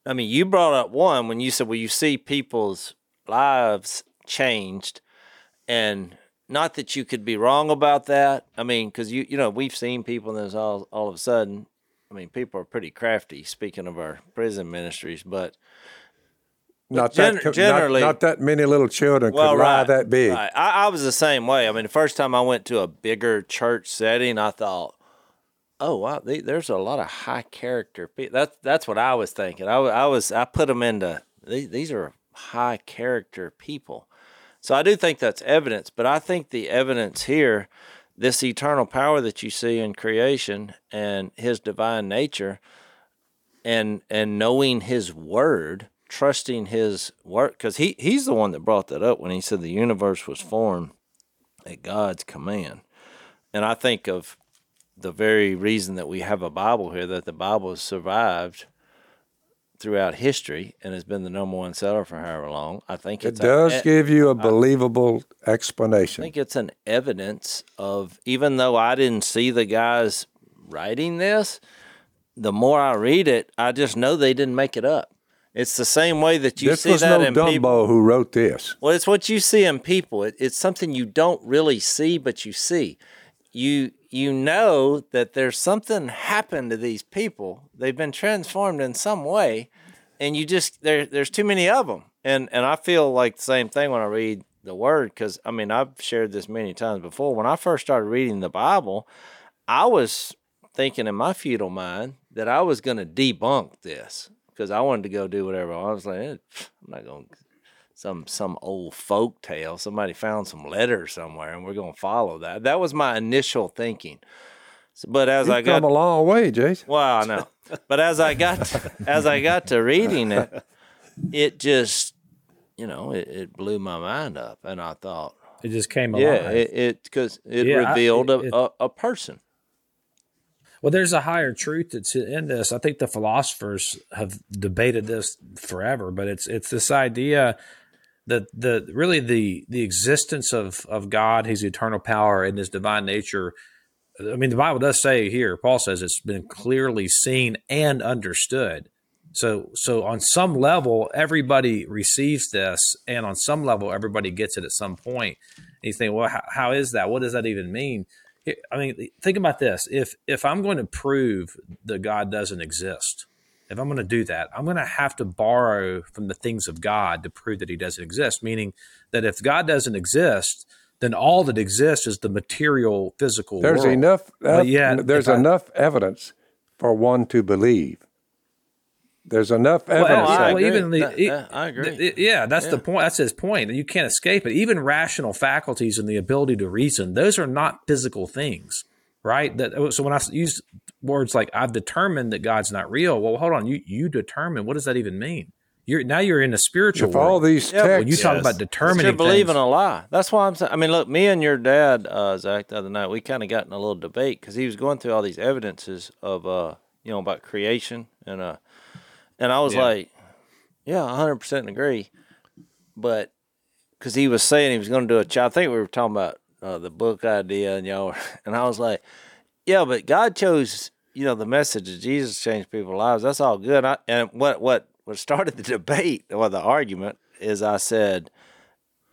I mean, you brought up one when you said, well, you see people's lives changed and not that you could be wrong about that. I mean, because you you know we've seen people and there's all all of a sudden. I mean, people are pretty crafty. Speaking of our prison ministries, but Not gen- that co- not- generally- not, that many little children well, could lie right, that big. right. I, I was the same way. I mean, the first time I went to a bigger church setting, I thought, "Oh wow, they, there's a lot of high character people." That's that's what I was thinking. I, I was I put them into these, these are high character people. So I do think that's evidence, but I think the evidence here, this eternal power that you see in creation and His divine nature, and and knowing His word, trusting His work because He He's the one that brought that up when He said the universe was formed at God's command, and I think of the very reason that we have a Bible here, that the Bible has survived throughout history and has been the number one seller for however long. I think it does a- give you a believable I explanation. I think it's an evidence of even though I didn't see the guys writing this, the more I read it, I just know they didn't make it up. It's the same way that you this see was that no in Dumbo people. who wrote this. Well, it's what you see in people. It, it's something you don't really see, but you see. You you know that there's something happened to these people. They've been transformed in some way, and you just there there's too many of them. And and I feel like the same thing when I read the word because I mean I've shared this many times before. When I first started reading the Bible, I was thinking in my feudal mind that I was going to debunk this because I wanted to go do whatever. I was like, eh, I'm not going to some some old folk tale. Somebody found some letter somewhere, and we're going to follow that. That was my initial thinking. So, but as You've I got, come a long way, Jason. well, I know. But as I got to, as I got to reading it, it just you know it, it blew my mind up, and I thought, It just came yeah, alive. it it because it Yeah, I- revealed it- a, a, a person. Well, there's a higher truth that's in this. I think the philosophers have debated this forever, but it's it's this idea that the really the the existence of of God, His eternal power, and His divine nature. I mean, the Bible does say here. Paul says it's been clearly seen and understood. So, so on some level, everybody receives this, and on some level, everybody gets it at some point. And you think, well, how, how is that? What does that even mean? I mean, think about this: if if I'm going to prove that God doesn't exist, if I'm going to do that, I'm going to have to borrow from the things of God to prove that He doesn't exist. Meaning that if God doesn't exist, then all that exists is the material, physical. There's world. enough. But yet, there's if I- enough evidence for one to believe. There's enough Well, evidence. I well, agree. even the, That- that- I agree. th- yeah, that's the point. That's his point. You can't escape it. Even rational faculties and the ability to reason; those are not physical things, right? That so when I use words like "I've determined that God's not real," well, hold on. You you determine what does that even mean? you're now you're in a spiritual If all world. these Yeah, texts, when you talk Yes. about determining you're believing things, a lie. That's why I'm saying. I mean, look, me and your dad, uh, Zach, the other night, we kind of got in a little debate because he was going through all these evidences of, uh, you know, about creation, and uh, and I was Yeah. like, yeah, 100 percent agree, but because he was saying he was going to do a child, I think we were talking about uh, the book idea, and y'all, were, and I was like, yeah, but God chose, you know, the message of Jesus changed people's lives. That's all good. I, and what what what started the debate or the argument is I said,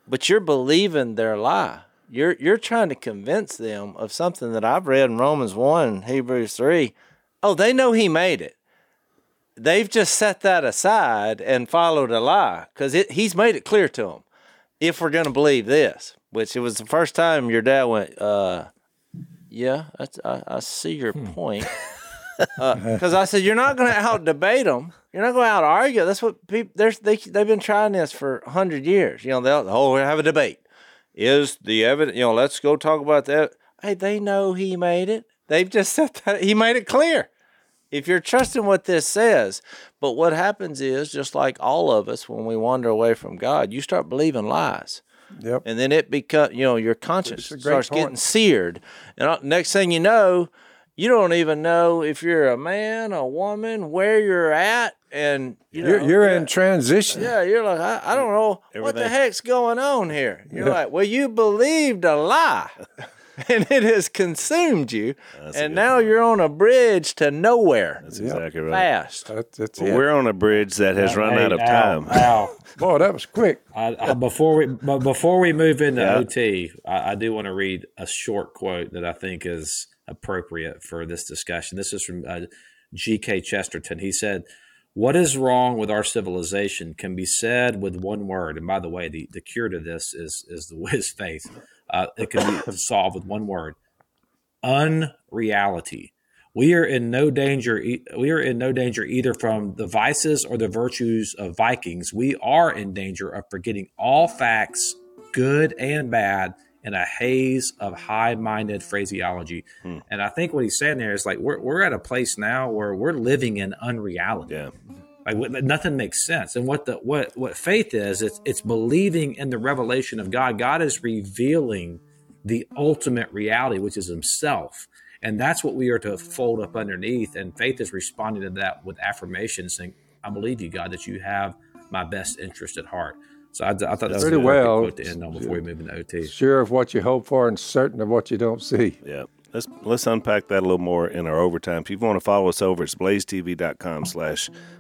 but you're believing their lie. You're you're trying to convince them of something that I've read in Romans one, and Hebrews three. Oh, they know He made it. They've just set that aside and followed a lie because He's made it clear to them. If we're going to believe this, which it was the first time your dad went, uh, yeah, that's, I, I see your point. Because I said you're not going to out debate them. You're not going to out argue. That's what people. They they've been trying this for hundred years. You know they'll oh we have a debate. Is the evidence? You know let's go talk about that. Hey, they know he made it. They've just said that he made it clear. If you're trusting what this says, but what happens is just like all of us when we wander away from God, you start believing lies. Yep. and then it becomes, you know your conscience a starts point. getting seared. And uh, next thing you know you don't even know if you're a man a woman where you're at and you know, You're, you're yeah, in transition. yeah you're like i, I don't know what the heck's going on here. You're like well you believed a lie and it has consumed you and now you're on a bridge to nowhere That's exactly right. fast That, that's Well, it. we're on a bridge that has run Hey, out of Al, time. Al, Boy, that was quick. I, I, before we but before we move into Yeah. OT, I, I do want to read a short quote that I think is appropriate for this discussion. This is from uh, G.K. Chesterton. He said, "What is wrong with our civilization can be said with one word." And by the way, the, the cure to this is is the is faith. Uh, it can be solved with one word: unreality. We are in no danger. We are in no danger either from the vices or the virtues of Vikings. We are in danger of forgetting all facts, good and bad, in a haze of high-minded phraseology. And I think what he's saying there is like we're we're at a place now where we're living in unreality. Yeah. Like nothing makes sense. And what the what what faith is, it's it's believing in the revelation of God. God is revealing the ultimate reality, which is Himself, and that's what we are to fold up underneath. And faith is responding to that with affirmation, saying, "I believe you, God, that you have my best interest at heart." So I, I thought that was Pretty a perfect well. quote to end on before we move into OT. Sure of what you hope for and certain of what you don't see. Yeah. Let's let's unpack that a little more in our overtime. If you want to follow us over, it's blazetv.com slash